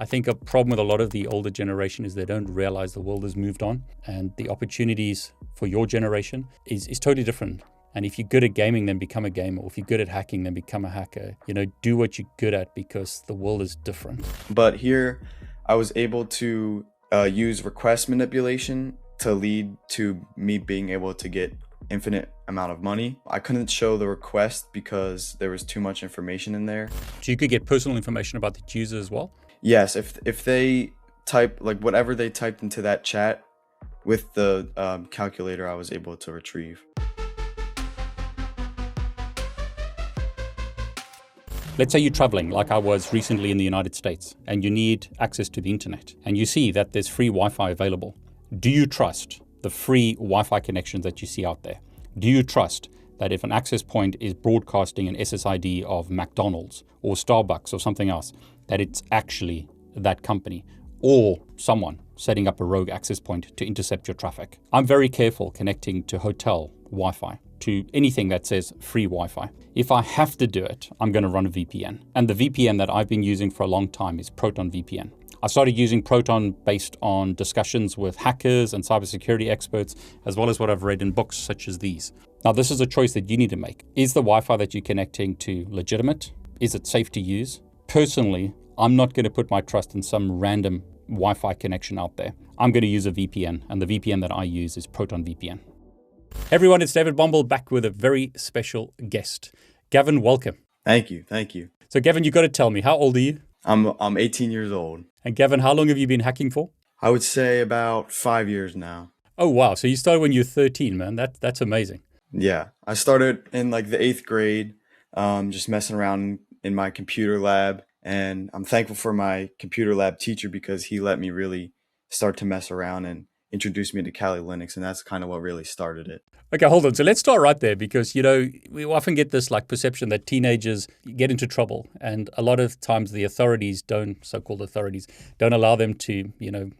I think a problem with a lot of the older generation is they don't realize the world has moved on and the opportunities for your generation is, is totally different. And if you're good at gaming, then become a gamer. Or if you're good at hacking, then become a hacker. You know, do what you're good at because the world is different. But here, I was able to uh, use request manipulation to lead to me being able to get infinite amount of money. I couldn't show the request because there was too much information in there. So you could get personal information about the user as well? Yes, if if they type like whatever they typed into that chat with the um, calculator, I was able to retrieve. Let's say you're traveling, like I was recently in the United States, and you need access to the internet, and you see that there's free Wi Fi available. Do you trust the free Wi Fi connections that you see out there? Do you trust that if an access point is broadcasting an SSID of McDonald's or Starbucks or something else, that it's actually that company or someone setting up a rogue access point to intercept your traffic? I'm very careful connecting to hotel Wi Fi to anything that says free Wi Fi. If I have to do it, I'm going to run a VPN. And the VPN that I've been using for a long time is Proton VPN. I started using Proton based on discussions with hackers and cybersecurity experts, as well as what I've read in books such as these. Now, this is a choice that you need to make. Is the Wi Fi that you're connecting to legitimate? Is it safe to use? Personally, I'm not going to put my trust in some random Wi Fi connection out there. I'm going to use a VPN, and the VPN that I use is Proton VPN. Everyone, it's David Bombal back with a very special guest. Gavin, welcome. Thank you. Thank you. So, Gavin, you've got to tell me, how old are you? I'm I'm 18 years old. And Gavin, how long have you been hacking for? I would say about five years now. Oh wow! So you started when you were 13, man. That that's amazing. Yeah, I started in like the eighth grade, um, just messing around in my computer lab, and I'm thankful for my computer lab teacher because he let me really start to mess around and introduced me to Kali Linux, and that's kind of what really started it. Okay, hold on. So let's start right there because you know we often get this like perception that teenagers get into trouble, and a lot of times the authorities don't, so-called authorities, don't allow them to you know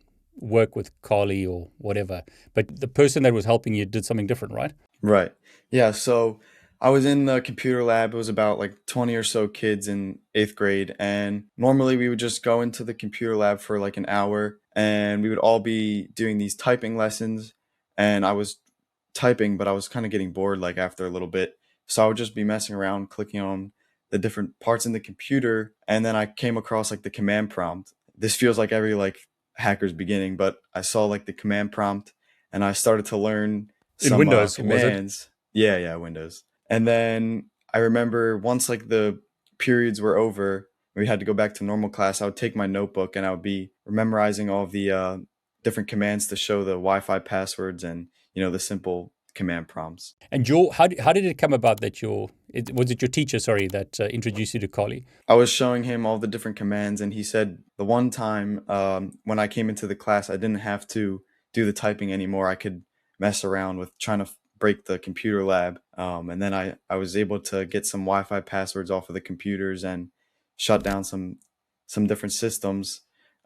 work with Kali or whatever. But the person that was helping you did something different, right? Right. Yeah. So I was in the computer lab. It was about like 20 or so kids in eighth grade. And normally we would just go into the computer lab for like an hour and we would all be doing these typing lessons. And I was typing, but I was kind of getting bored like after a little bit. So I would just be messing around, clicking on the different parts in the computer. And then I came across like the command prompt. This feels like every like hacker's beginning, but I saw like the command prompt and I started to learn in some, Windows uh, commands. Yeah, yeah, Windows. And then I remember once like the periods were over, we had to go back to normal class. I would take my notebook and I would be memorizing all the uh, different commands to show the Wi-Fi passwords and you know the simple command prompts. And Joe, how did, how did it come about that your it, was it your teacher, sorry, that uh, introduced you to Kali? I was showing him all the different commands, and he said the one time um, when I came into the class, I didn't have to do the typing anymore. I could mess around with trying to break the computer lab. Um, and then I, I was able to get some Wi-Fi passwords off of the computers and shut down some some different systems.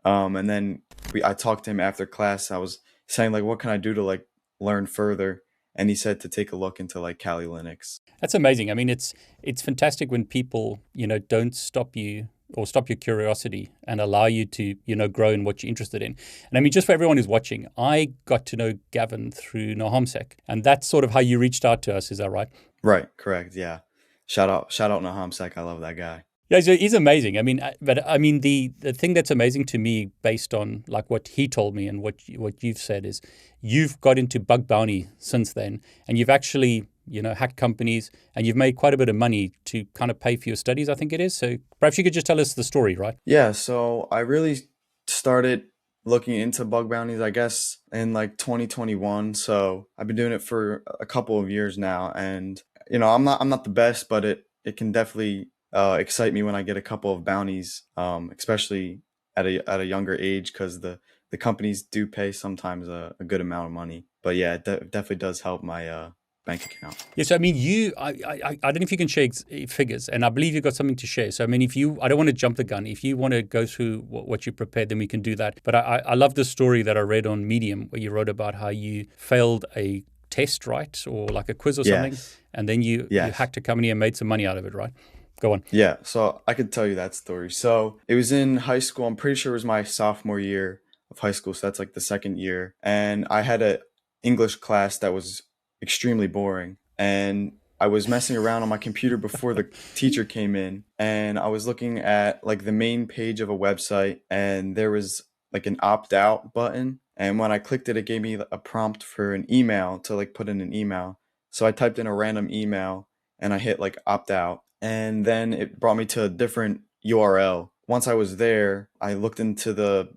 Um, and then we I talked to him after class. I was saying like, what can I do to like learn further? And he said to take a look into like Kali Linux. That's amazing. I mean, it's it's fantastic when people you know don't stop you or stop your curiosity and allow you to you know grow in what you're interested in. And i mean just for everyone who's watching i got to know gavin through nahamsec and that's sort of how you reached out to us is that right? Right correct yeah. Shout out shout out nahamsec i love that guy. Yeah, so he's amazing. I mean, but I mean, the the thing that's amazing to me, based on like what he told me and what what you've said, is you've got into bug bounty since then, and you've actually you know, hack companies, and you've made quite a bit of money to kind of pay for your studies, I think it is. So perhaps you could just tell us the story, right? Yeah. So I really started looking into bug bounties, I guess, in like 2021. So I've been doing it for a couple of years now, and you know, I'm not I'm not the best, but it it can definitely uh, excite me when I get a couple of bounties, um, especially at a at a younger age, because the the companies do pay sometimes a, a, good amount of money. But yeah, it de- definitely does help my uh, bank account. Yes, I mean you. I, I I don't know if you can share figures, and I believe you've got something to share. So I mean, if you, I don't want to jump the gun. If you want to go through what, what you prepared, then we can do that. But I I love the story that I read on Medium where you wrote about how you failed a test, right, or like a quiz or something, and then you, yes. you hacked a company and made some money out of it, right? Go on. Yeah, so I could tell you that story. So it was in high school. I'm pretty sure it was my sophomore year of high school. So that's like the second year. And I had a English class that was extremely boring. And I was messing around on my computer before the teacher came in and I was looking at like the main page of a website and there was like an opt out button. And when I clicked it, it gave me a prompt for an email to like put in an email. So I typed in a random email and I hit like opt out. And then it brought me to a different URL. Once I was there, I looked into the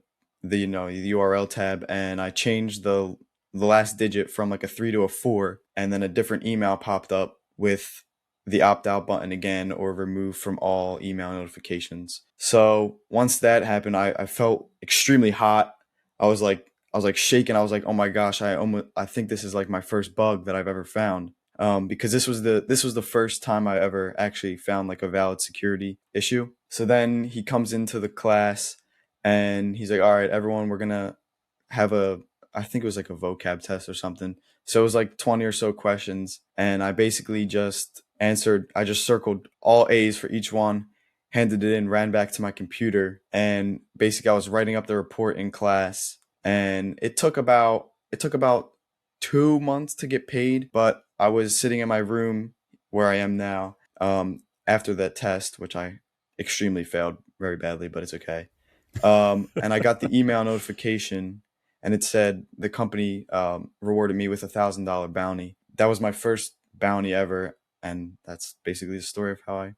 the you know the URL tab and I changed the the last digit from like a three to a four, and then a different email popped up with the opt out button again or remove from all email notifications. So once that happened, I, I felt extremely hot. I was like, I was like shaking. I was like, oh my gosh, I almost, I think this is like my first bug that I've ever found. Um, because this was the this was the first time I ever actually found like a valid security issue. So then he comes into the class and he's like, all right, everyone, we're gonna have a I think it was like a vocab test or something. So it was like 20 or so questions. And I basically just answered, I just circled all A's for each one, handed it in, ran back to my computer. And basically, I was writing up the report in class. And it took about, it took about two months to get paid. But I was sitting in my room where I am now um, after that test, which I extremely failed very badly, but it's okay. Um, and I got the email notification and it said the company um, rewarded me with a thousand dollar bounty. That was my first bounty ever, and that's basically the story of how I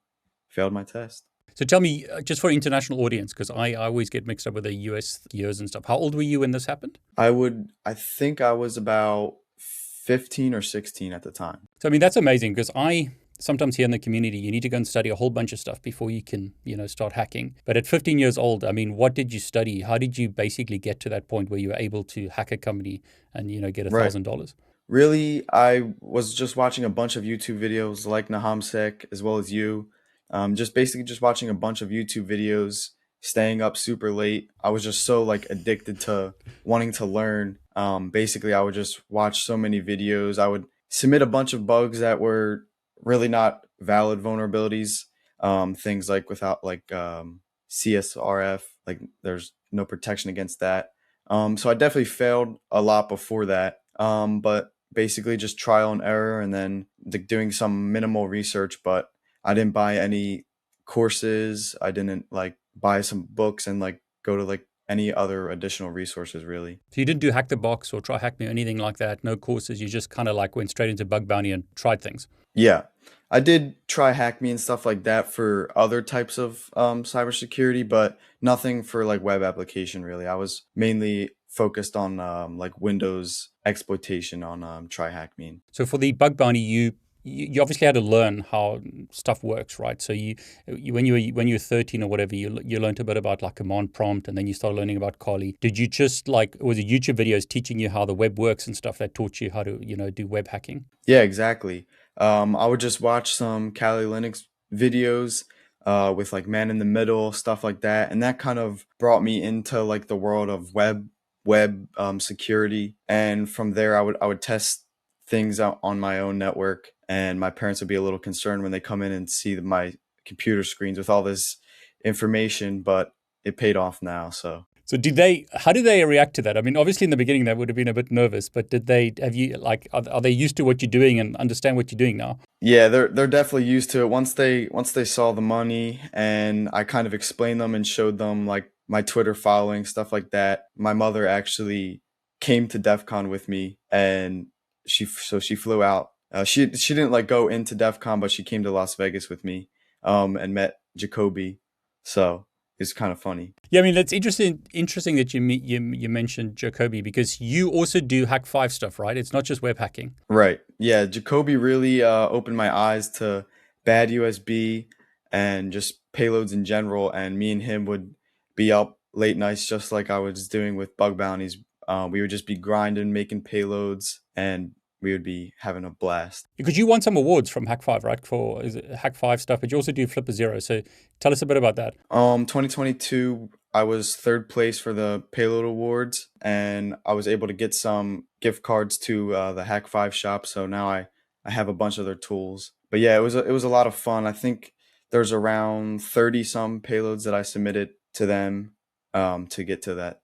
failed my test. So tell me, uh, just for international audience, because I, I always get mixed up with the US years and stuff. How old were you when this happened? I would, I think I was about 15 or 16 at the time. So, I mean, that's amazing because I sometimes here in the community you need to go and study a whole bunch of stuff before you can you know start hacking. But at 15 years old i mean what did you study? How did you basically get to that point where you were able to hack a company and you know get a thousand dollars? Really i was just watching a bunch of youtube videos like nahamsec as well as you. Um, just basically just watching a bunch of youtube videos staying up super late. I was just so like addicted to wanting to learn. Um, basically i would just watch so many videos. I would submit a bunch of bugs that were really not valid vulnerabilities. Um, things like without like um, CSRF, like there's no protection against that. Um, so I definitely failed a lot before that. Um, but basically just trial and error and then doing some minimal research. But I didn't buy any courses. I didn't like buy some books and like go to like any other additional resources really. So you didn't do hack the box or try hack me or anything like that. No courses. You just kind of like went straight into bug bounty and tried things. Yeah, I did try hack me and stuff like that for other types of um, cybersecurity, but nothing for like web application really. I was mainly focused on um, like Windows exploitation on um, try hack me. So for the bug bounty, you you obviously had to learn how stuff works, right? So you, you, when you were when you were thirteen or whatever, you you learned a bit about like command prompt, and then you started learning about Kali. Did you just like was it YouTube videos teaching you how the web works and stuff that taught you how to you know do web hacking? Yeah, exactly. Um, I would just watch some Kali Linux videos uh, with like man in the middle stuff like that, and that kind of brought me into like the world of web web um, security. And from there, I would I would test things out on my own network and my parents would be a little concerned when they come in and see my computer screens with all this information but it paid off now so so did they how did they react to that? I mean obviously in the beginning they would have been a bit nervous but did they have you like are, are they used to what you're doing and understand what you're doing now? Yeah they're they're definitely used to it. Once they once they saw the money and i kind of explained them and showed them like my twitter following stuff like that my mother actually came to def con with me and she so she flew out. Uh, she she didn't like go into DEF CON, but she came to Las Vegas with me um, and met Jakoby. So it's kind of funny. Yeah, I mean it's interesting interesting that you you you mentioned Jakoby because you also do Hak5 stuff, right? It's not just web hacking. Right. Yeah, Jakoby really uh, opened my eyes to bad USB and just payloads in general. And me and him would be up late nights just like I was doing with bug bounties. Uh, we would just be grinding, making payloads, and we would be having a blast. Because you won some awards from Hak5, right? For is it Hak5 stuff, but you also do Flipper Zero. So tell us a bit about that. Um, 2022, I was third place for the Payload Awards, and I was able to get some gift cards to uh, the Hak5 shop. So now I I have a bunch of their tools. But yeah, it was a, it was a lot of fun. I think there's around 30 some payloads that I submitted to them um, to get to that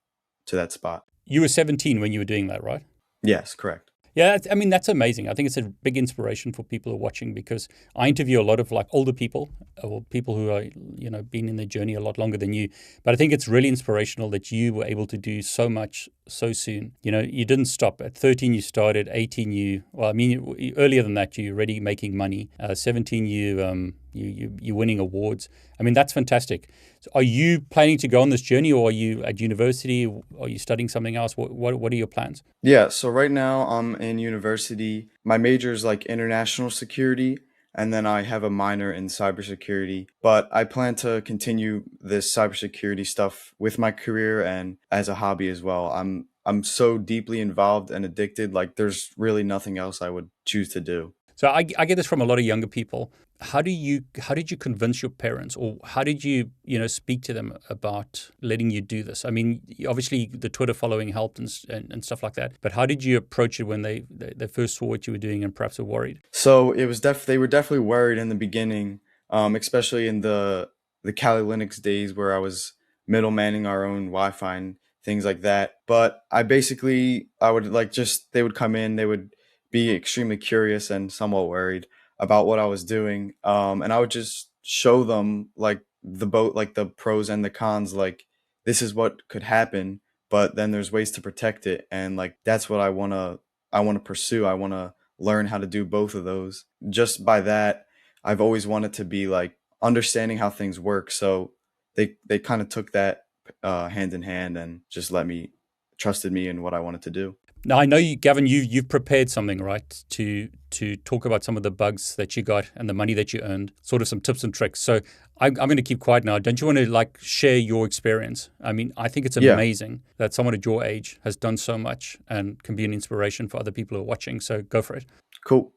to that spot. You were 17 when you were doing that, right? Yes, correct. Yeah, I mean that's amazing. I think it's a big inspiration for people who are watching because I interview a lot of like older people uh, or people who are you know been in their journey a lot longer than you. But I think it's really inspirational that you were able to do so much so soon. You know, you didn't stop at 13. You started 18. You well, I mean earlier than that you're already making money. Uh, 17. You um you, you you're winning awards. I mean that's fantastic. So are you planning to go on this journey, or are you at university? Are you studying something else? What what, what are your plans? Yeah, so right now I'm in university. My major is like international security, and then I have a minor in cybersecurity. But I plan to continue this cybersecurity stuff with my career and as a hobby as well. I'm I'm so deeply involved and addicted. Like there's really nothing else I would choose to do. So I, I get this from a lot of younger people. How do you how did you convince your parents, or how did you you know speak to them about letting you do this? I mean, obviously the Twitter following helped and and, and stuff like that. But how did you approach it when they, they, they first saw what you were doing and perhaps were worried? So it was def they were definitely worried in the beginning, um, especially in the the Kali Linux days where I was middlemaning our own Wi-Fi and things like that. But I basically I would like just they would come in, they would be extremely curious and somewhat worried about what I was doing. Um, and I would just show them like the boat, like the pros and the cons, like this is what could happen, but then there's ways to protect it. And like, that's what I want to, I want to pursue. I want to learn how to do both of those. Just by that, I've always wanted to be like understanding how things work. So they, they kind of took that uh, hand in hand and just let me, trusted me in what I wanted to do. Now I know you, Gavin. You you've prepared something, right, to to talk about some of the bugs that you got and the money that you earned, sort of some tips and tricks. So I, I'm, going to keep quiet now. Don't you want to like share your experience? I mean, I think it's amazing yeah. that someone at your age has done so much and can be an inspiration for other people who are watching. So go for it. Cool.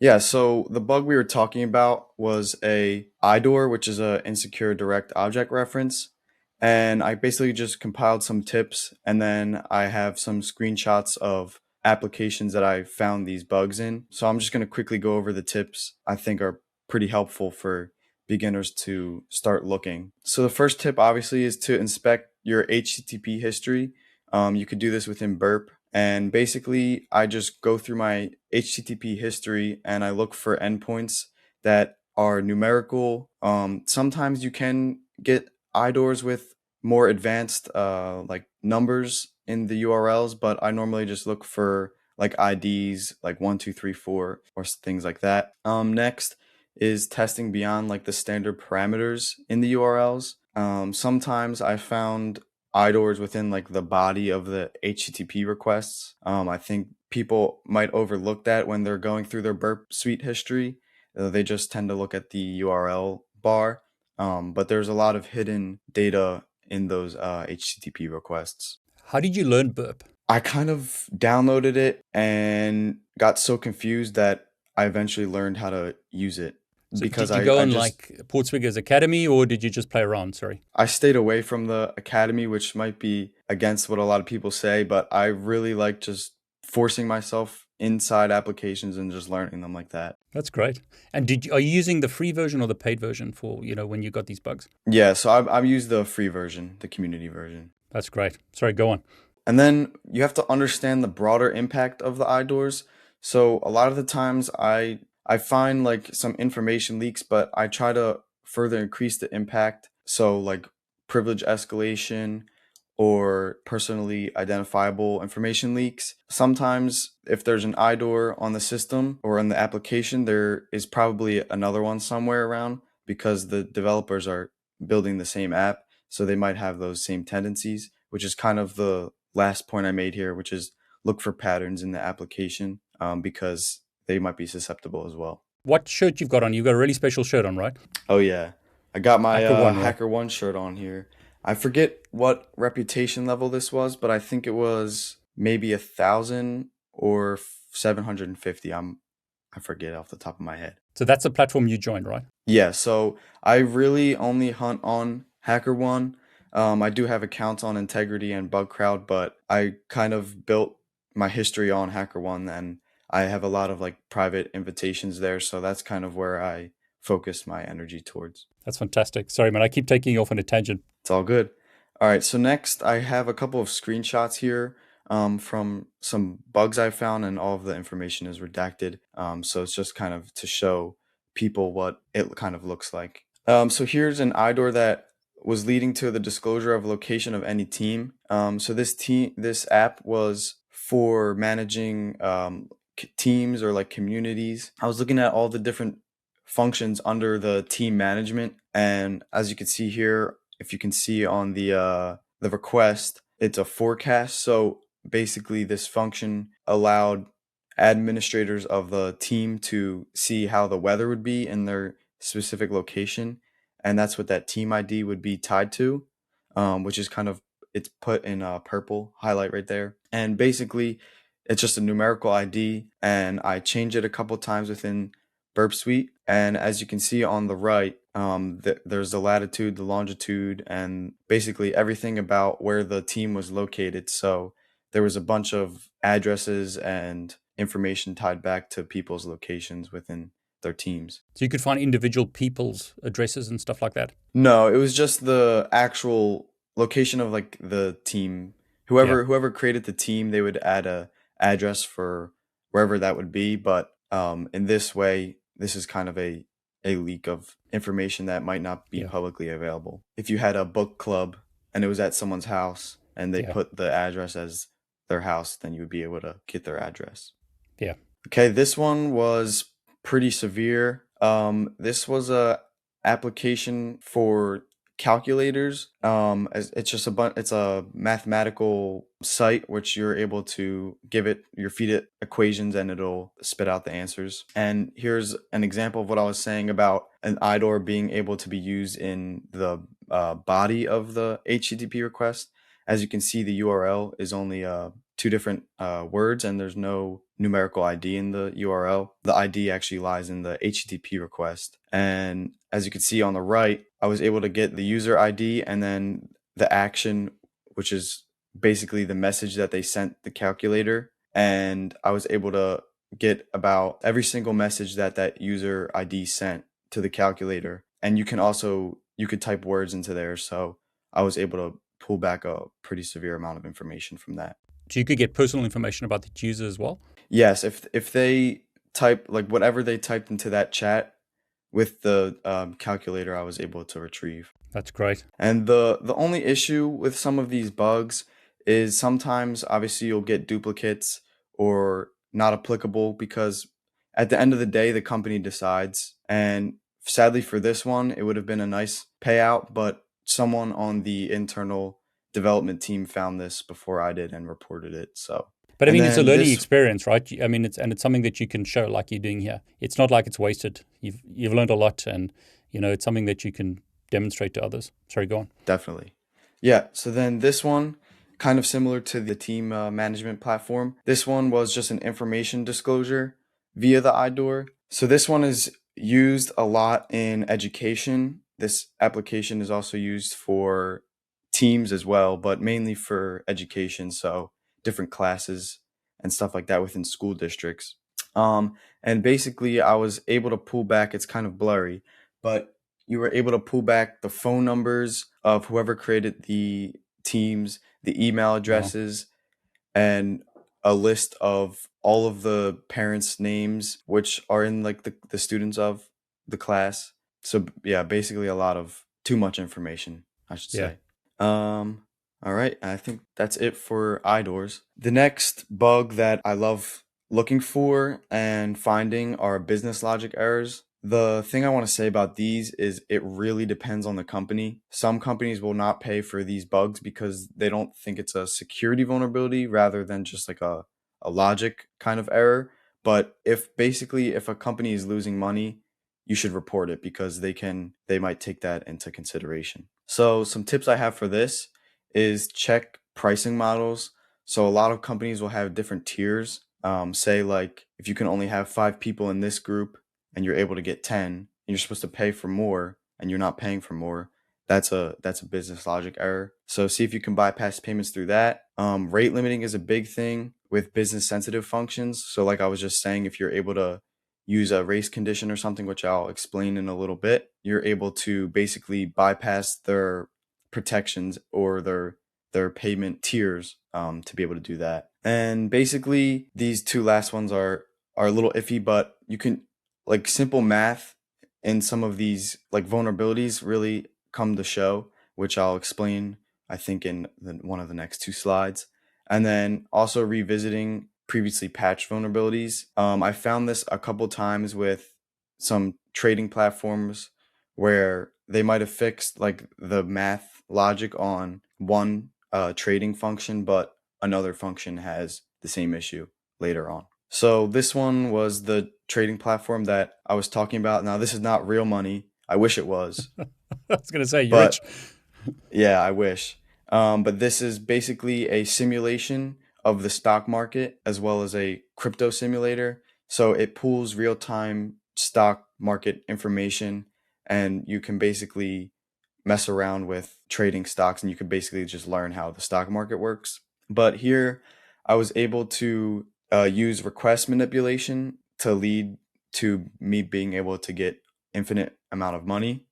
Yeah, so the bug we were talking about was a IDOR, which is a insecure direct object reference and I basically just compiled some tips and then I have some screenshots of applications that I found these bugs in. So I'm just going to quickly go over the tips I think are pretty helpful for beginners to start looking. So the first tip obviously is to inspect your HTTP history. Um, you could do this within Burp. And basically, I just go through my HTTP history and I look for endpoints that are numerical. Um, sometimes you can get IDORs with more advanced uh, like numbers in the URLs, but I normally just look for like IDs like one, two, three, four, or things like that. Um, next is testing beyond like the standard parameters in the URLs. Um, sometimes I found IDORs within like the body of the HTTP requests. Um, I think people might overlook that when they're going through their Burp Suite history. Uh, they just tend to look at the URL bar. Um, but there's a lot of hidden data in those uh, HTTP requests. How did you learn Burp? I kind of downloaded it and got so confused that I eventually learned how to use it. So because did you go I, on just, like Portswigger's Academy or did you just play around? Sorry. I stayed away from the academy, which might be against what a lot of people say, but I really like just forcing myself inside applications and just learning them like that. That's great. And did you, are you using the free version or the paid version for you know when you got these bugs? Yeah, so I've I've used the free version, the community version. That's great. Sorry, go on. And then you have to understand the broader impact of the IDORs. So a lot of the times I I find like some information leaks, but I try to further increase the impact. So like privilege escalation, or personally identifiable information leaks. Sometimes, if there's an IDOR on the system or on the application, there is probably another one somewhere around because the developers are building the same app. So they might have those same tendencies, which is kind of the last point I made here, which is look for patterns in the application um, because they might be susceptible as well. What shirt you've got on? You've got a really special shirt on, right? Oh, yeah. I got my Hacker, uh, One, Hacker One shirt on here. I forget what reputation level this was, but I think it was maybe a thousand or 750. I'm I forget off the top of my head. So that's a platform you joined, right? Yeah. So I really only hunt on HackerOne. Um, I do have accounts on Intigriti and Bugcrowd, but I kind of built my history on HackerOne, and I have a lot of like private invitations there. So that's kind of where I focus my energy towards. That's fantastic. Sorry, man, I keep taking you off on a tangent. It's all good. All right, so next I have a couple of screenshots here um, from some bugs I found, and all of the information is redacted. Um, so it's just kind of to show people what it kind of looks like. Um, so here's an IDOR that was leading to the disclosure of location of any team. Um, so this team, this app was for managing um, teams or like communities. I was looking at all the different functions under the team management, and as you can see here, if you can see on the uh, the request, it's a forecast. So basically, this function allowed administrators of the team to see how the weather would be in their specific location, and that's what that team ID would be tied to, um, which is kind of it's put in a purple highlight right there, and basically it's just a numerical ID, and I change it a couple times within Burp Suite, and as you can see on the right, um, th- there's the latitude, the longitude, and basically everything about where the team was located. So there was a bunch of addresses and information tied back to people's locations within their teams. So you could find individual people's addresses and stuff like that? No, it was just the actual location of like the team. Whoever yeah. whoever created the team, they would add a address for wherever that would be. But um, in this way, this is kind of a a leak of information that might not be yeah. publicly available. If you had a book club and it was at someone's house and they yeah. put the address as their house, then you would be able to get their address. Yeah. Okay, this one was pretty severe. Um, this was a application for calculators. Um, it's just a bunch. It's a mathematical site which you're able to give it your feed it equations and it'll spit out the answers. And here's an example of what I was saying about an IDOR being able to be used in the uh, body of the HTTP request. As you can see, the URL is only uh, two different uh, words and there's no numerical ID in the URL. The ID actually lies in the HTTP request. And as you can see on the right, I was able to get the user ID and then the action, which is basically the message that they sent the calculator. And I was able to get about every single message that that user ID sent to the calculator. And you can also, you could type words into there. So I was able to pull back a pretty severe amount of information from that. So you could get personal information about the user as well? Yes. If, if they type, like whatever they typed into that chat, with the um, calculator I was able to retrieve. That's great. And the the only issue with some of these bugs is sometimes obviously you'll get duplicates or not applicable because at the end of the day the company decides and sadly for this one it would have been a nice payout but someone on the internal development team found this before I did and reported it so but I mean, it's a learning this... experience, right? I mean, it's and it's something that you can show, like you're doing here. It's not like it's wasted. You've you've learned a lot, and you know, it's something that you can demonstrate to others. Sorry, go on. Definitely, yeah. So then this one, kind of similar to the team uh, management platform. This one was just an information disclosure via the IDOR. So this one is used a lot in education. This application is also used for teams as well, but mainly for education. So different classes and stuff like that within school districts. Um, and basically, I was able to pull back, it's kind of blurry, but you were able to pull back the phone numbers of whoever created the teams, the email addresses, and a list of all of the parents' names, which are in like the, the students of the class. So yeah, basically a lot of too much information, I should yeah. say. Um, all right, I think that's it for IDORs. The next bug that I love looking for and finding are business logic errors. The thing I want to say about these is it really depends on the company. Some companies will not pay for these bugs because they don't think it's a security vulnerability rather than just like a, a logic kind of error. But if basically if a company is losing money, you should report it because they can they might take that into consideration. So some tips I have for this is check pricing models. So a lot of companies will have different tiers. Um, say like if you can only have five people in this group and you're able to get 10 and you're supposed to pay for more and you're not paying for more that's a that's a business logic error so see if you can bypass payments through that um, rate limiting is a big thing with business sensitive functions so like i was just saying if you're able to use a race condition or something, which I'll explain in a little bit, you're able to basically bypass their protections or their their payment tiers um, to be able to do that. And basically, these two last ones are are a little iffy, but you can like simple math and some of these like vulnerabilities really come to show, which I'll explain I think in the, one of the next two slides. And then also revisiting previously patched vulnerabilities. Um, I found this a couple times with some trading platforms where they might have fixed like the math logic on one uh, trading function, but another function has the same issue later on. So this one was the trading platform that I was talking about. Now this is not real money. I wish it was. I was going to say, you're but, rich. yeah, I wish. Um, but this is basically a simulation of the stock market as well as a crypto simulator. So it pulls real time stock market information and you can basically mess around with trading stocks and you could basically just learn how the stock market works. But here I was able to uh, use request manipulation to lead to me being able to get infinite amount of money.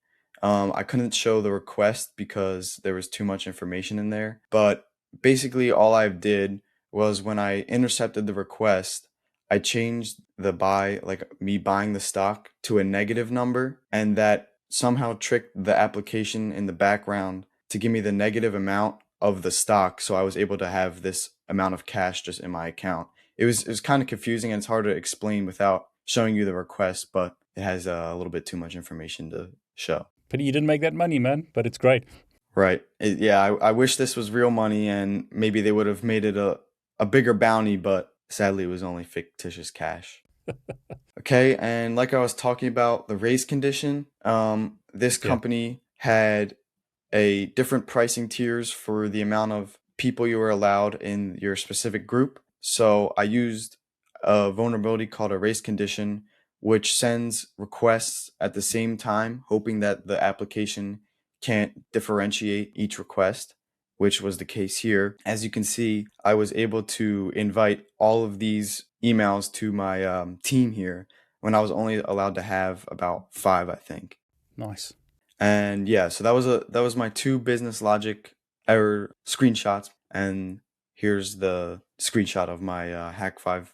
Um, I couldn't show the request because there was too much information in there. But basically, all I did was when I intercepted the request, I changed the buy, like me buying the stock, to a negative number, and that somehow tricked the application in the background to give me the negative amount of the stock. So I was able to have this amount of cash just in my account it was it was kind of confusing and it's hard to explain without showing you the request, but it has uh, a little bit too much information to show. Pity you didn't make that money, man. But it's great. Right. It, yeah. I, I wish this was real money, and maybe they would have made it a a bigger bounty, but sadly, it was only fictitious cash. Okay, and like I was talking about the race condition, um, this company yeah. had a different pricing tiers for the amount of people you were allowed in your specific group. So I used a vulnerability called a race condition, which sends requests at the same time, hoping that the application can't differentiate each request, which was the case here. As you can see, I was able to invite all of these emails to my um, team here when I was only allowed to have about five, I think. Nice. And yeah, so that was a that was my two business logic error screenshots, and here's the screenshot of my uh, Hak5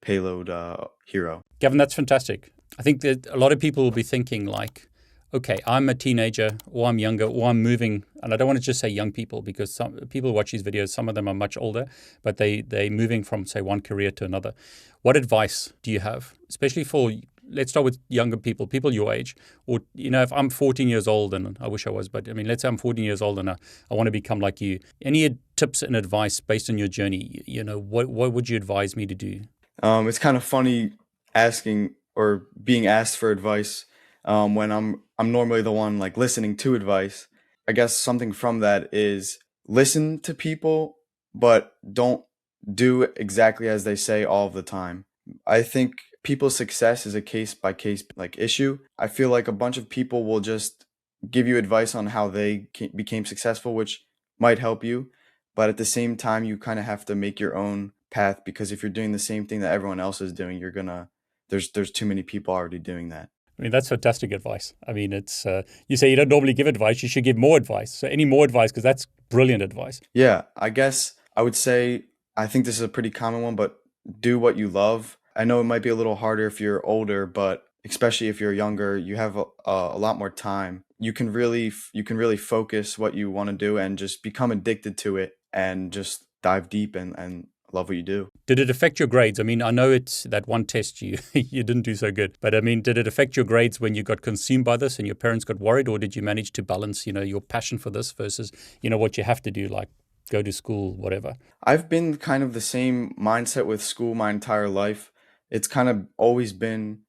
payload uh, hero. Gavin, that's fantastic. I think that a lot of people will be thinking like, okay, I'm a teenager or I'm younger or I'm moving. And I don't want to just say young people because some people watch these videos, some of them are much older, but they, they're moving from, say, one career to another. What advice do you have, especially for let's start with younger people, people your age, or you know, if I'm 14 years old, and I wish I was, but I mean, let's say I'm 14 years old and I, I want to become like you. Any tips and advice based on your journey? You know, what what would you advise me to do? Um, it's kind of funny asking or being asked for advice um, when I'm I'm normally the one like listening to advice. I guess something from that is listen to people, but don't do exactly as they say all the time. I think people's success is a case by case like issue. I feel like a bunch of people will just give you advice on how they became successful, which might help you, but at the same time, you kind of have to make your own path because if you're doing the same thing that everyone else is doing, you're gonna there's there's too many people already doing that. I mean, that's fantastic advice. I mean, it's uh, you say you don't normally give advice, you should give more advice. So any more advice because that's brilliant advice. Yeah, I guess I would say I think this is a pretty common one, but do what you love I know it might be a little harder if you're older, but especially if you're younger, you have a, a lot more time. You can really you can really focus what you want to do and just become addicted to it and just dive deep and and love what you do. Did it affect your grades? I mean, I know it's that one test you you didn't do so good, but I mean, did it affect your grades when you got consumed by this and your parents got worried, or did you manage to balance, you know, your passion for this versus you know what you have to do, like go to school, whatever? I've been kind of the same mindset with school my entire life it's kind of always been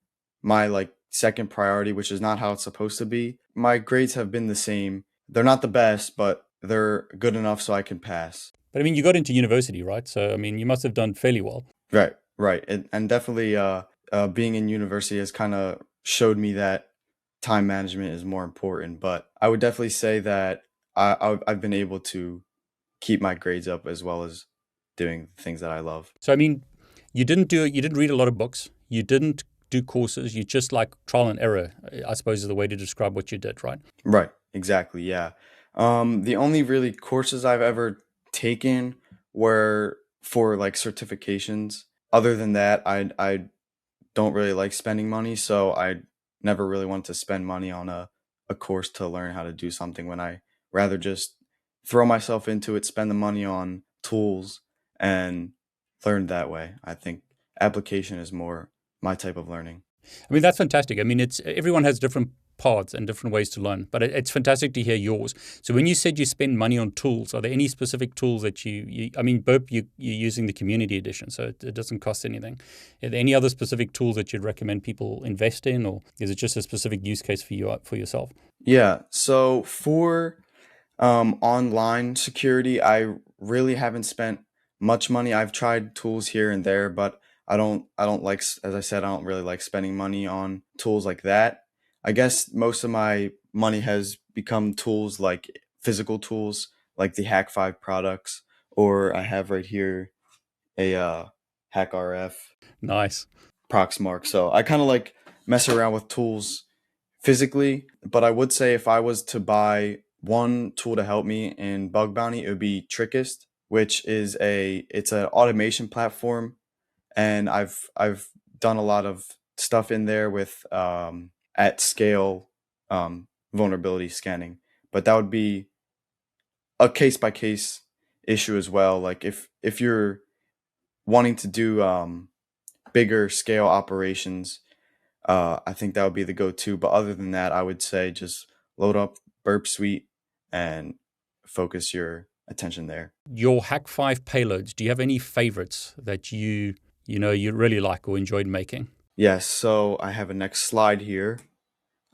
my like second priority, which is not how it's supposed to be. My grades have been the same. They're not the best, but they're good enough so I can pass. But I mean, you got into university, right? So I mean, you must have done fairly well. Right, right, and, and definitely uh, uh, being in university has kind of showed me that time management is more important. But I would definitely say that I, I've been able to keep my grades up as well as doing things that I love. So I mean, you didn't do you didn't read a lot of books. You didn't do courses. You just like trial and error, I suppose is the way to describe what you did, right? Right. Exactly. Yeah. Um, the only really courses I've ever taken were for like certifications. Other than that, I I don't really like spending money, so I never really wanted to spend money on a a course to learn how to do something when I rather just throw myself into it, spend the money on tools and learn that way. I think application is more my type of learning. I mean that's fantastic. I mean it's everyone has different paths and different ways to learn. But it's fantastic to hear yours. So when you said you spend money on tools, are there any specific tools that you, you I mean, Burp, you, you're using the community edition, so it, it, doesn't cost anything. Are there any other specific tools that you'd recommend people invest in, or is it just a specific use case for you for yourself? Yeah. So for um, online security, I really haven't spent much money. I've tried tools here and there, but I don't I don't like as I said I don't really like spending money on tools like that. I guess most of my money has become tools like physical tools, like the Hak5 products, or I have right here a uh, HackRF. Nice. Proxmark. So I kind of like mess around with tools physically, but I would say if I was to buy one tool to help me in bug bounty, it would be Trickest, which is a it's an automation platform, and I've I've done a lot of stuff in there with um, at scale um, vulnerability scanning. But that would be a case by case issue as well. Like if if you're wanting to do um, bigger scale operations, uh, I think that would be the go to. But other than that, I would say just load up Burp Suite and focus your attention there. Your Hak5 payloads, do you have any favorites that you you know you really like or enjoyed making? Yes, so I have a next slide here.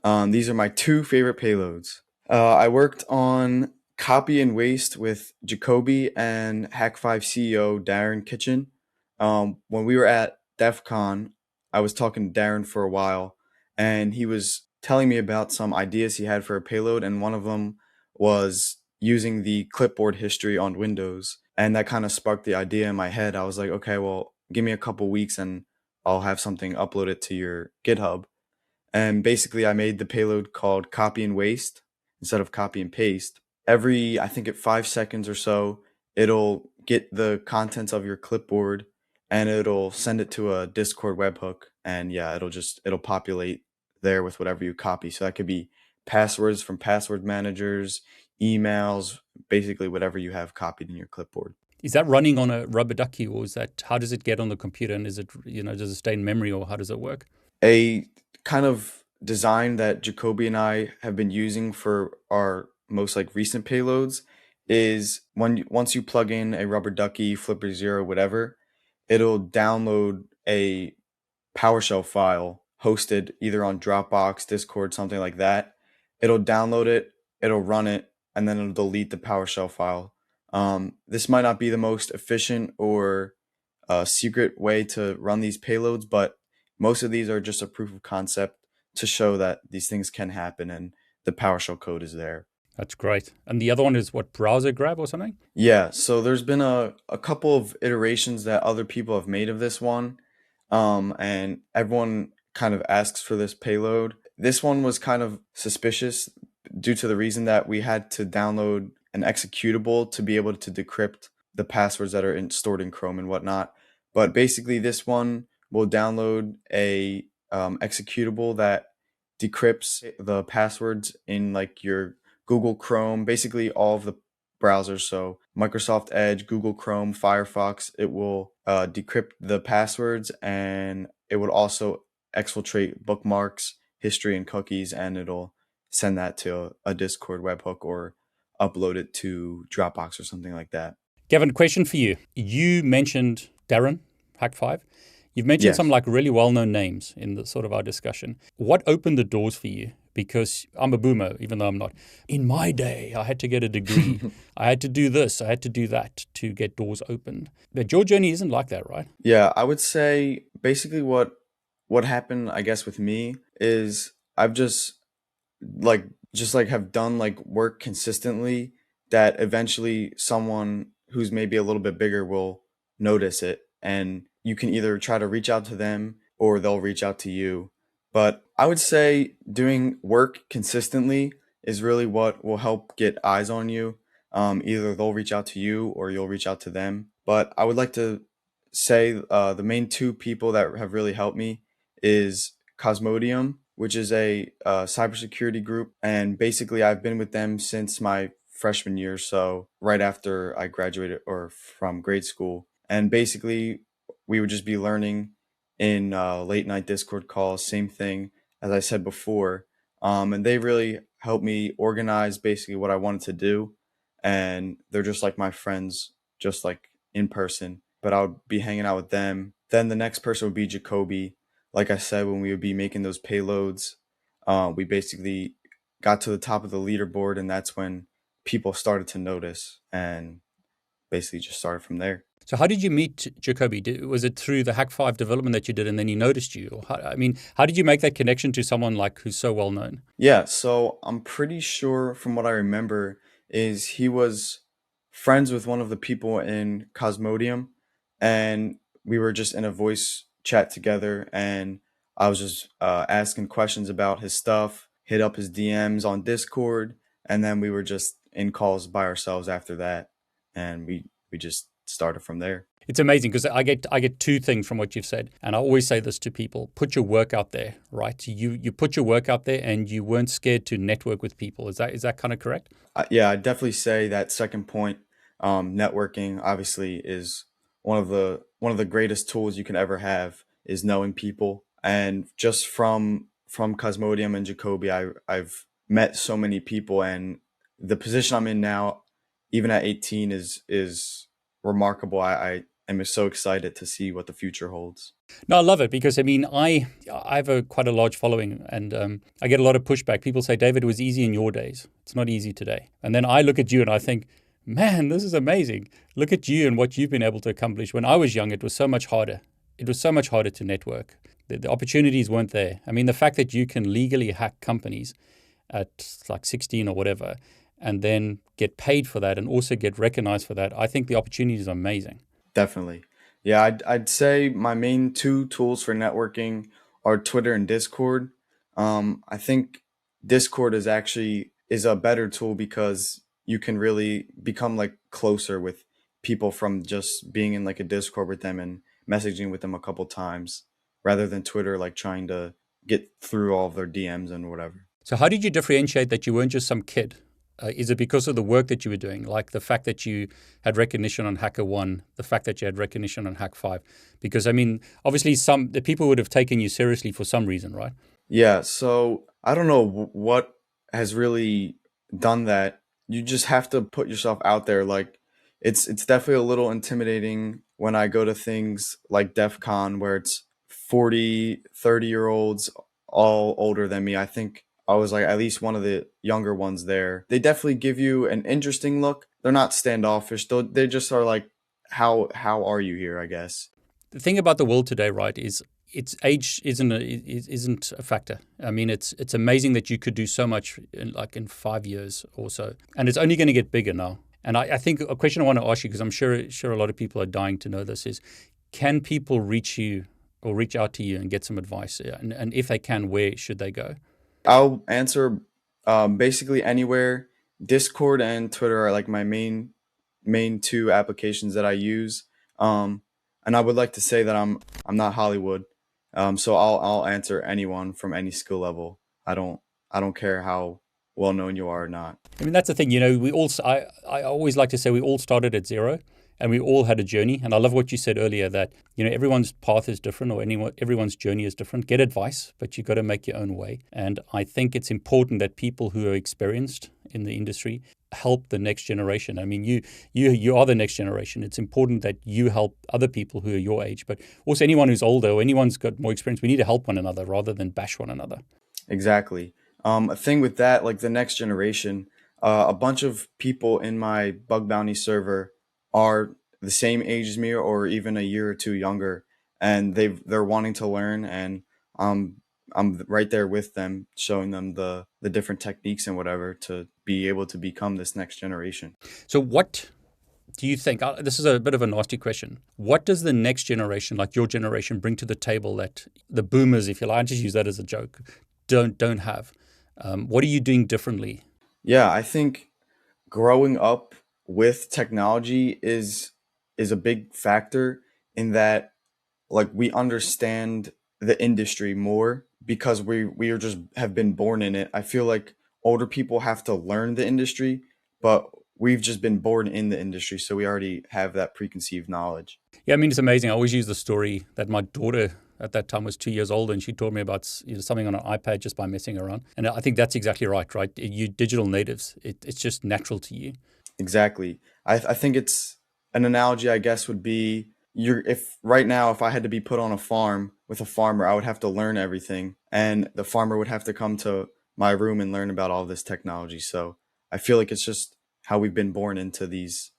Um, these are my two favorite payloads. Uh, I worked on Copy and Waste with Jakoby and Hak5 CEO Darren Kitchen. Um, when we were at DEF CON, I was talking to Darren for a while, and he was telling me about some ideas he had for a payload, and one of them was using the clipboard history on Windows. And that kind of sparked the idea in my head. I was like, okay, well, give me a couple weeks and I'll have something uploaded to your GitHub. And basically, I made the payload called copy and waste instead of copy and paste. Every, I think, at five seconds or so, it'll get the contents of your clipboard and it'll send it to a Discord webhook. And yeah, it'll just, it'll populate there with whatever you copy. So that could be passwords from password managers, emails, basically whatever you have copied in your clipboard. Is that running on a rubber ducky or is that how does it get on the computer and is it you know does it stay in memory or how does it work? A kind of design that Jakoby and I have been using for our most like recent payloads is when once you plug in a rubber ducky, Flipper Zero, whatever, it'll download a PowerShell file hosted either on Dropbox, Discord, something like that. It'll download it, it'll run it, and then it'll delete the PowerShell file um, this might not be the most efficient or uh, secret way to run these payloads, but most of these are just a proof of concept to show that these things can happen and the PowerShell code is there. That's great. And the other one is what browser grab or something? Yeah. So there's been a, a couple of iterations that other people have made of this one. Um, and everyone kind of asks for this payload. This one was kind of suspicious due to the reason that we had to download an executable to be able to decrypt the passwords that are in, stored in Chrome and whatnot. But basically, this one will download a um, executable that decrypts the passwords in like your Google Chrome, basically all of the browsers. So Microsoft Edge, Google Chrome, Firefox. It will uh, decrypt the passwords and it would also exfiltrate bookmarks, history, and cookies, and it'll send that to a Discord webhook or upload it to Dropbox or something like that. Gavin, question for you. You mentioned Darren, Hak5. You've mentioned yes. some like really well-known names in the sort of our discussion. What opened the doors for you? Because I'm a boomer, even though I'm not. In my day, I had to get a degree. I had to do this. I had to do that to get doors opened. But your journey isn't like that, right? Yeah, I would say basically what what happened, I guess, with me is I've just like just like have done like work consistently that eventually someone who's maybe a little bit bigger will notice it and you can either try to reach out to them or they'll reach out to you. But I would say doing work consistently is really what will help get eyes on you. Um, either they'll reach out to you or you'll reach out to them. But I would like to say uh, the main two people that have really helped me is Cosmodium, which is a uh, cybersecurity group, and basically I've been with them since my freshman year, so right after I graduated or from grade school, and basically we would just be learning in uh, late night Discord calls, same thing as I said before, um, and they really helped me organize basically what I wanted to do, and they're just like my friends, just like in person. But I would be hanging out with them. Then the next person would be Jakoby. Like I said, when we would be making those payloads, uh, we basically got to the top of the leaderboard, and that's when people started to notice, and basically just started from there. So, how did you meet Jakoby? Was it through the Hak5 development that you did, and then he noticed you? How, I mean, how did you make that connection to someone like who's so well known? Yeah, so I'm pretty sure from what I remember is he was friends with one of the people in Cosmodium, and we were just in a voice chat together, and I was just uh, asking questions about his stuff, hit up his DMs on Discord, and then we were just in calls by ourselves after that, and we we just started from there. It's amazing because I get I get two things from what you've said, and I always say this to people: put your work out there, right? You you put your work out there, and you weren't scared to network with people. Is that is that kind of correct? Uh, yeah, I definitely say that second point. Um, networking obviously is one of the one of the greatest tools you can ever have is knowing people, and just from from Cosmodium and Jakoby, I I've met so many people, and the position I'm in now, even at 18, is is remarkable. I, I am so excited to see what the future holds. No, I love it because I mean, I I have a quite a large following, and um, I get a lot of pushback. People say, "David, it was easy in your days. It's not easy today." And then I look at you and I think, "Man, this is amazing. Look at you and what you've been able to accomplish." When I was young, it was so much harder. It was so much harder to network. The, the opportunities weren't there. I mean, the fact that you can legally hack companies at like 16 or whatever and then get paid for that and also get recognized for that, I think the opportunities are amazing. Definitely. Yeah, I'd, I'd say my main two tools for networking are Twitter and Discord. Um, I think Discord is actually is a better tool because you can really become like closer with people from just being in like a Discord with them and messaging with them a couple times rather than Twitter like trying to get through all of their DMs and whatever. So how did you differentiate that you weren't just some kid uh, is it because of the work that you were doing, like the fact that you had recognition on HackerOne the fact that you had recognition on Hak5 Because I mean, obviously, some the people would have taken you seriously for some reason, right? Yeah. So I don't know what has really done that. You just have to put yourself out there. Like it's it's definitely a little intimidating when I go to things like DEF CON where it's 40, 30 year olds all older than me. I think I was like at least one of the younger ones there. They definitely give you an interesting look. They're not standoffish. They just are like, how how are you here? I guess. The thing about the world today, right, is its age isn't a, isn't a factor. I mean, it's it's amazing that you could do so much in like in five years or so, and it's only going to get bigger now. And I, I think a question I want to ask you because I'm sure sure a lot of people are dying to know this is, can people reach you or reach out to you and get some advice? And, and if they can, where should they go? I'll answer um, basically anywhere. Discord and Twitter are like my main main two applications that I use. Um, and I would like to say that I'm I'm not Hollywood, um, so I'll I'll answer anyone from any skill level. I don't I don't care how well known you are or not. I mean that's the thing, you know. We all I I always like to say we all started at zero and we all had a journey. And I love what you said earlier that you know everyone's path is different or anyone everyone's journey is different. Get advice, but you've got to make your own way. And I think it's important that people who are experienced in the industry help the next generation. I mean, you you you are the next generation. It's important that you help other people who are your age, but also anyone who's older or anyone's got more experience. We need to help one another rather than bash one another. Exactly. Um, a thing with that, like the next generation, uh, a bunch of people in my bug bounty server are the same age as me or even a year or two younger and they they're wanting to learn and um I'm right there with them showing them the the different techniques and whatever to be able to become this next generation. So what do you think uh, this is a bit of a nasty question? What does the next generation, like your generation, bring to the table that the boomers, if you like, I just use that as a joke, don't don't have? Um, what are you doing differently? Yeah, I think growing up with technology is is a big factor in that like we understand the industry more because we we are just have been born in it. I feel like older people have to learn the industry, but we've just been born in the industry, so we already have that preconceived knowledge. Yeah, I mean it's amazing. I always use the story that my daughter at that time was two years old, and she told me about you know, something on an iPad just by messing around. And I think that's exactly right. Right, you digital natives, it, it's just natural to you. Exactly. I, I think it's an analogy. I guess would be you're if right now if I had to be put on a farm with a farmer, I would have to learn everything, and the farmer would have to come to my room and learn about all this technology. So I feel like it's just how we've been born into these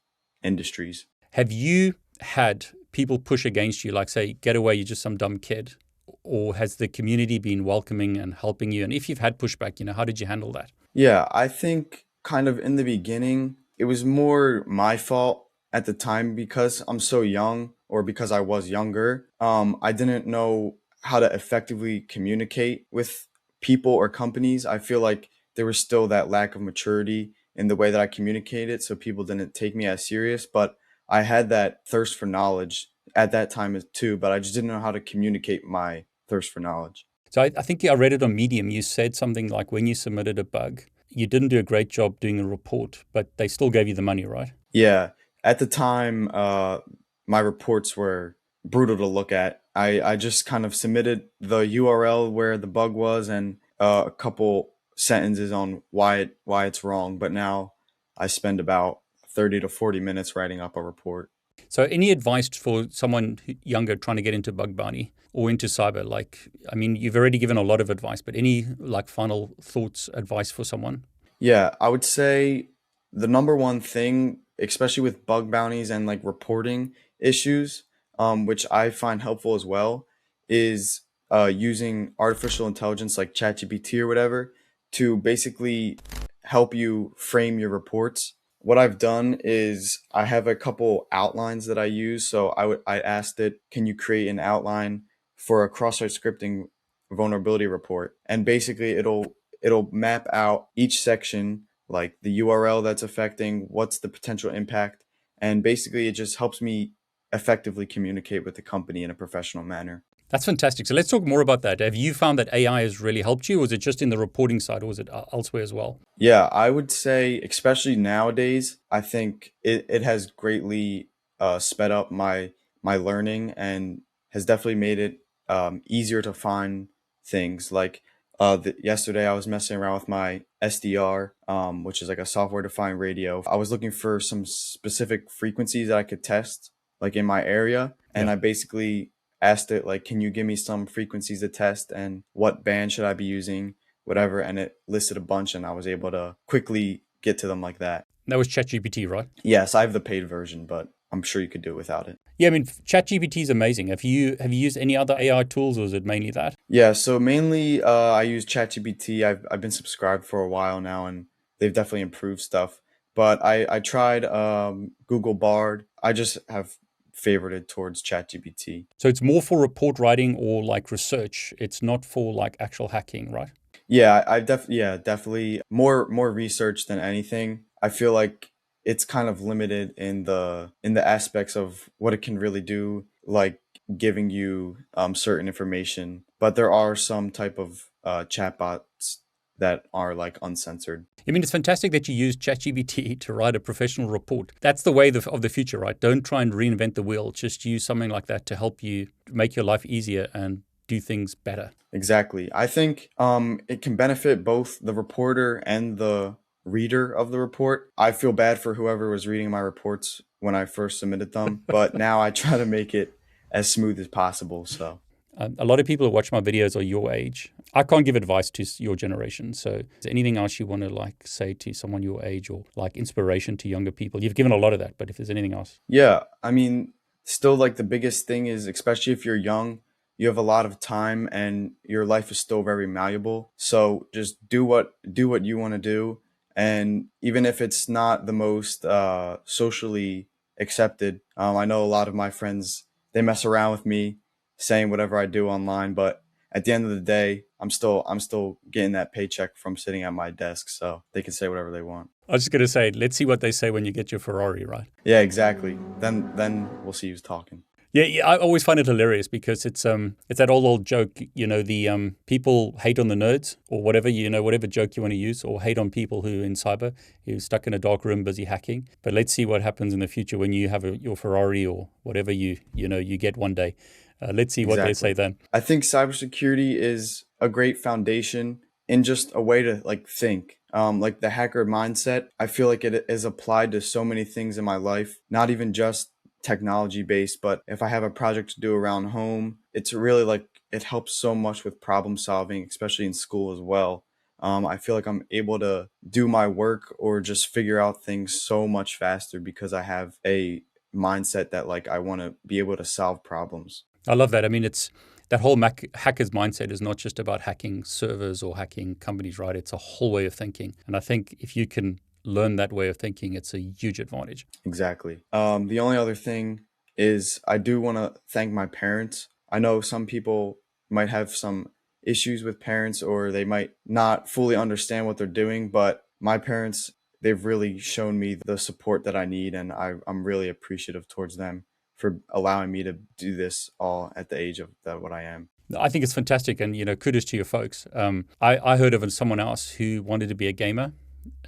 industries. Have you had people push against you, like say, get away, you're just some dumb kid? Or has the community been welcoming and helping you? And if you've had pushback, you know, how did you handle that? Yeah, I think kind of in the beginning, it was more my fault at the time because I'm so young or because I was younger. Um, I didn't know how to effectively communicate with people or companies. I feel like there was still that lack of maturity in the way that I communicated, so people didn't take me as serious. But I had that thirst for knowledge at that time too, but I just didn't know how to communicate my thirst for knowledge. So I, I think I read it on Medium. You said something like when you submitted a bug, you didn't do a great job doing a report, but they still gave you the money, right? Yeah. At the time, uh, my reports were brutal to look at. I, I just kind of submitted the URL where the bug was and uh, a couple sentences on why it why it's wrong. But now I spend about 30 to 40 minutes writing up a report. So, any advice for someone younger trying to get into bug bounty or into cyber? Like, I mean, you've already given a lot of advice, but any like final thoughts, advice for someone? Yeah, I would say the number one thing, especially with bug bounties and like reporting issues, um, which I find helpful as well, is uh, using artificial intelligence like ChatGPT or whatever to basically help you frame your reports what I've done is I have a couple outlines that I use. So I would I asked it, can you create an outline for a cross-site scripting vulnerability report? And basically it'll it'll map out each section like the URL that's affecting, what's the potential impact, and basically it just helps me effectively communicate with the company in a professional manner. That's fantastic. So let's talk more about that. Have you found that AI has really helped you, or is it just in the reporting side, or was it uh, elsewhere as well? Yeah, I would say, especially nowadays, I think it, it has greatly uh, sped up my my learning and has definitely made it um, easier to find things. Like uh, the, yesterday, I was messing around with my SDR, um, which is like a software defined radio. I was looking for some specific frequencies that I could test, like in my area, and yeah. I basically asked it like, can you give me some frequencies to test and what band should I be using, whatever, and it listed a bunch, and I was able to quickly get to them like that. That was ChatGPT, right? Yes, I have the paid version, but I'm sure you could do it without it. Yeah, I mean, ChatGPT is amazing. Have you have you used any other AI tools, or is it mainly that? Yeah, so mainly uh, I use ChatGPT. I've I've been subscribed for a while now, and they've definitely improved stuff. But I I tried um, Google Bard. I just have favorited towards ChatGPT. So it's more for report writing or like research. It's not for like actual hacking, right? Yeah, I def yeah, definitely more more research than anything. I feel like it's kind of limited in the in the aspects of what it can really do, like giving you um, certain information. But there are some type of uh, chatbots that are like uncensored. I mean, it's fantastic that you use ChatGPT to write a professional report. That's the way of the future, right? Don't try and reinvent the wheel. Just use something like that to help you make your life easier and do things better. Exactly. I think um, it can benefit both the reporter and the reader of the report. I feel bad for whoever was reading my reports when I first submitted them, but now I try to make it as smooth as possible. So a lot of people who watch my videos are your age. I can't give advice to your generation. So, is there anything else you want to like say to someone your age or like inspiration to younger people? You've given a lot of that, but if there's anything else, yeah, I mean, still like the biggest thing is, especially if you're young, you have a lot of time and your life is still very malleable. So just do what do what you want to do, and even if it's not the most uh, socially accepted. Um, I know a lot of my friends they mess around with me saying whatever I do online, but at the end of the day, I'm still I'm still getting that paycheck from sitting at my desk, so they can say whatever they want. I was just gonna say, let's see what they say when you get your Ferrari, right? Yeah, exactly. Then then we'll see who's talking. Yeah, yeah, I always find it hilarious because it's um it's that old old joke, you know, the um people hate on the nerds or whatever, you know, whatever joke you want to use, or hate on people who in cyber who's stuck in a dark room busy hacking. But let's see what happens in the future when you have a, your Ferrari or whatever you you know you get one day. Uh, let's see what exactly. they say then. I think cybersecurity is a great foundation in just a way to like think. Um, like the hacker mindset, I feel like it is applied to so many things in my life, not even just technology based, but if I have a project to do around home, it's really like it helps so much with problem solving, especially in school as well. Um, I feel like I'm able to do my work or just figure out things so much faster because I have a mindset that like I want to be able to solve problems. I love that. I mean, it's that whole Mac, hacker's mindset is not just about hacking servers or hacking companies, right? It's a whole way of thinking. And I think if you can learn that way of thinking, it's a huge advantage. Exactly. Um, the only other thing is I do want to thank my parents. I know some people might have some issues with parents or they might not fully understand what they're doing, but my parents, they've really shown me the support that I need, and I, I'm really appreciative towards them for allowing me to do this all at the age of the, what I am. I think it's fantastic, and you know, kudos to your folks. Um, I, I heard of someone else who wanted to be a gamer,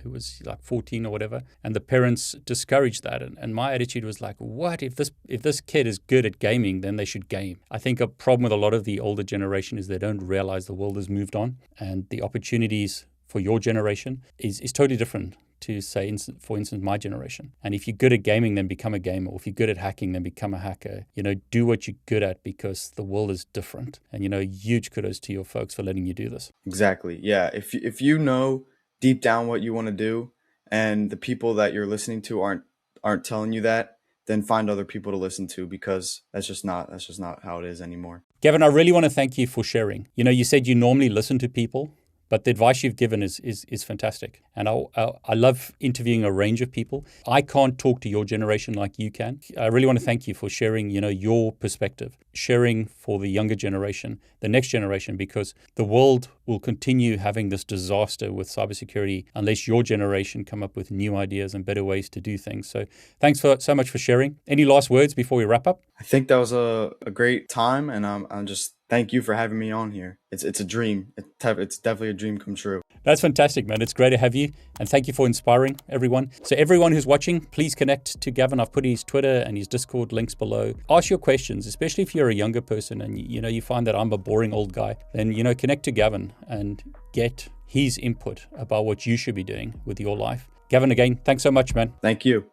who was like 14 or whatever, and the parents discouraged that. And, and my attitude was like, what if this if this kid is good at gaming, then they should game. I think a problem with a lot of the older generation is they don't realize the world has moved on, and the opportunities for your generation is, is totally different to say, for instance, my generation. And if you're good at gaming, then become a gamer. Or if you're good at hacking, then become a hacker. You know, do what you're good at because the world is different. And you know, huge kudos to your folks for letting you do this. Exactly. Yeah. If if you know deep down what you want to do and the people that you're listening to aren't aren't telling you that then find other people to listen to because that's just not that's just not how it is anymore gavin i really want to thank you for sharing you know you said you normally listen to people but the advice you've given is is, is fantastic, and I, I, I love interviewing a range of people. I can't talk to your generation like you can. I really want to thank you for sharing, you know, your perspective, sharing for the younger generation, the next generation, because the world will continue having this disaster with cybersecurity unless your generation come up with new ideas and better ways to do things. So, thanks for so much for sharing. Any last words before we wrap up? I think that was a, a great time, and I'm I'm just thank you for having me on here. It's it's a dream. It's definitely a dream come true. That's fantastic, man. It's great to have you, and thank you for inspiring everyone. So everyone who's watching, please connect to Gavin. I've put his Twitter and his Discord links below. Ask your questions, especially if you're a younger person and you know you find that I'm a boring old guy. Then you know connect to Gavin and get his input about what you should be doing with your life. Gavin, again, thanks so much, man. Thank you.